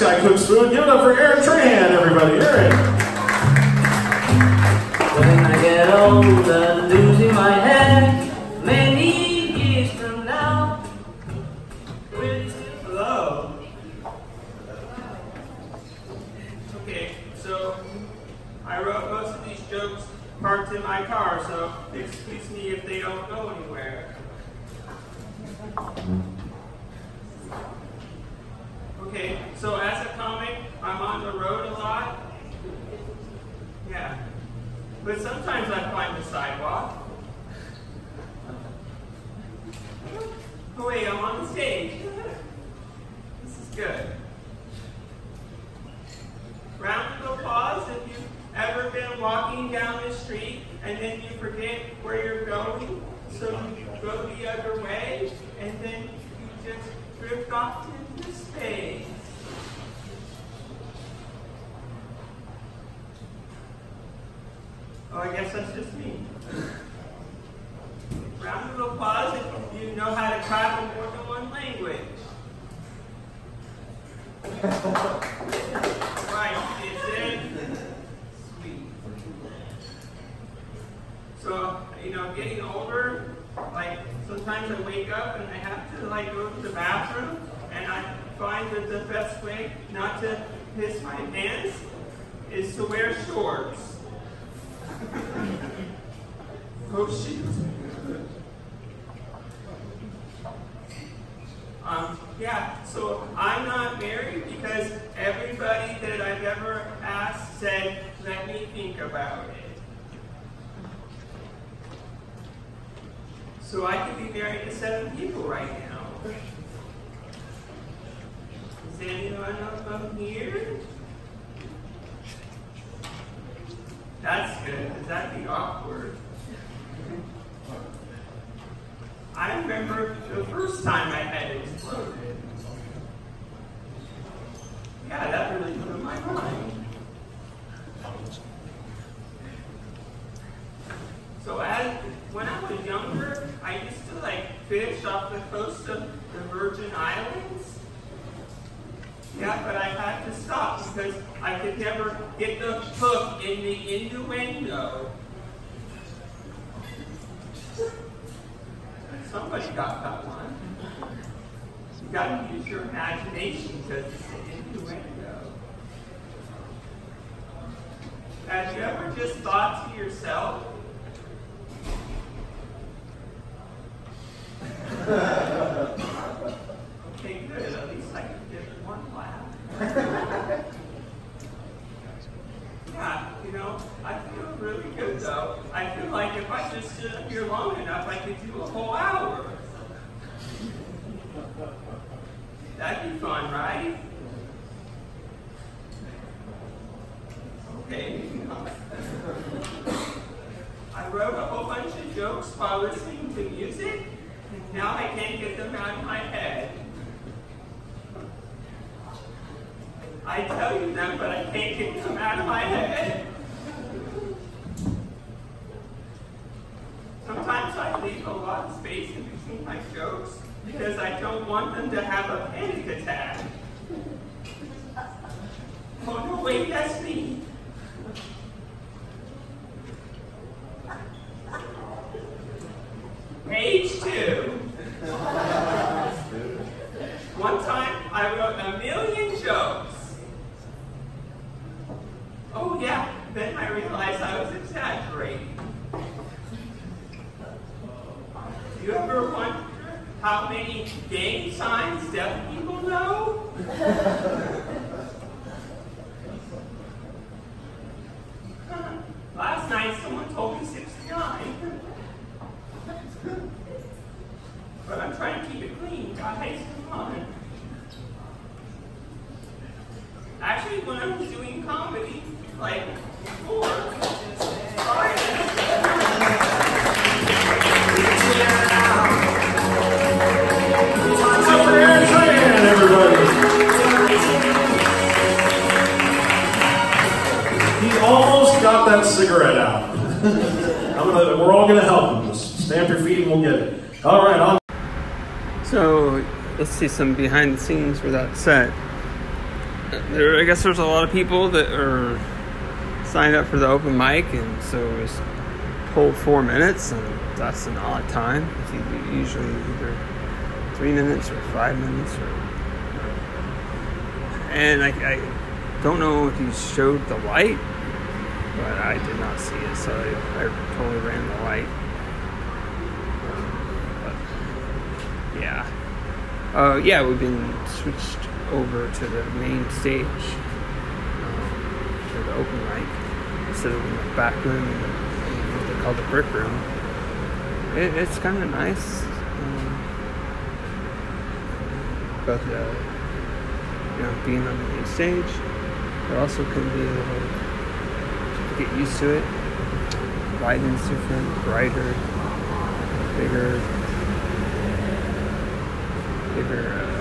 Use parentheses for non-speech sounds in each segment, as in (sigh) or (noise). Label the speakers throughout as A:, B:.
A: next guy cooks food. Give it up for Aaron Trahan, everybody. Aaron.
B: When I get old and losing my head, many years from now, will
C: Hello. Okay, so I wrote most of these jokes parked in my car, so excuse me if they don't go anywhere. Okay, so as a comic, I'm on the road a lot. Yeah. But sometimes I find the sidewalk. Oh wait, I'm on the stage. This is good. Round of applause if you've ever been walking down the street and then you forget where you're going, so you go the other way, and then you just drift off into space. Oh, I guess that's just me. Round of applause if you know how to in more than one language. (laughs) right, is it? Sweet. So, you know, getting older, like sometimes I wake up and I have to like go to the bathroom and I find that the best way not to piss my pants is to wear shorts. (laughs) oh shoot. Um, yeah, so I'm not married because everybody that I've ever asked said, let me think about it. So I could be married to seven people right now. Is anyone them here? That's good, because that'd be awkward. I remember the first time my head exploded. Yeah, that really blew my mind. So as when I was younger, I used to like fish off the coast of the Virgin Islands. Yeah, but I had to stop because I could never get the hook in the innuendo. Somebody got that one. You gotta use your imagination an innuendo. Have you ever just thought to yourself, okay, good, at least I can get one laugh. Yeah, you know, I feel really good though. I feel like if I just stood up here long enough, I could do a whole hour. That'd be fun, right? Okay. I wrote a whole bunch of jokes while listening to music, now I can't get them out of my head. I tell you them, but I can't get them out of my head. Sometimes I leave a lot of space in between my jokes because I don't want them to have a panic attack. Oh no, wait, that's me. Page two. One time I wrote a million jokes. Oh yeah, then I realized I was exaggerating. You ever wonder how many gang signs deaf people know? (laughs) Last night someone told me 69. But I'm trying to keep it clean, guys. Come on. Actually, when I was doing comedy, like before,
A: What's up for Aaron everybody? He almost got that cigarette out. I'm gonna, we're all gonna help him. Just stamp your feet and we'll get it. All right, on.
C: So let's see some behind the scenes for that set. There, I guess there's a lot of people that are signed up for the open mic, and so it was pulled four minutes, and that's an odd time. It's usually either three minutes or five minutes, or and I, I don't know if you showed the light, but I did not see it, so I, I totally ran the light. But yeah, uh, yeah, we've been switched over to the main stage um, for the open mic instead of in the back room, what they call the brick room. It, it's kind of nice. Um, but uh, you know, being on the main stage, it also can be a little get used to it. Lighting's different, brighter, bigger, bigger uh,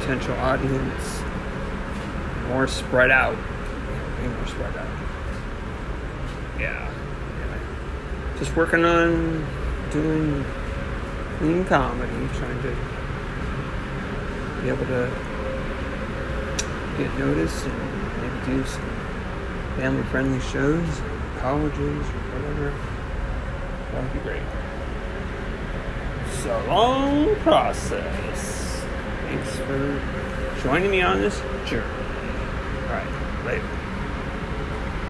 C: potential audience, more spread out, way more spread out. Yeah, yeah. Just working on doing clean comedy, trying to be able to get noticed and maybe do some family friendly shows, colleges, or whatever. That would be great. It's a long process. Thanks for joining me on this journey. Alright, later.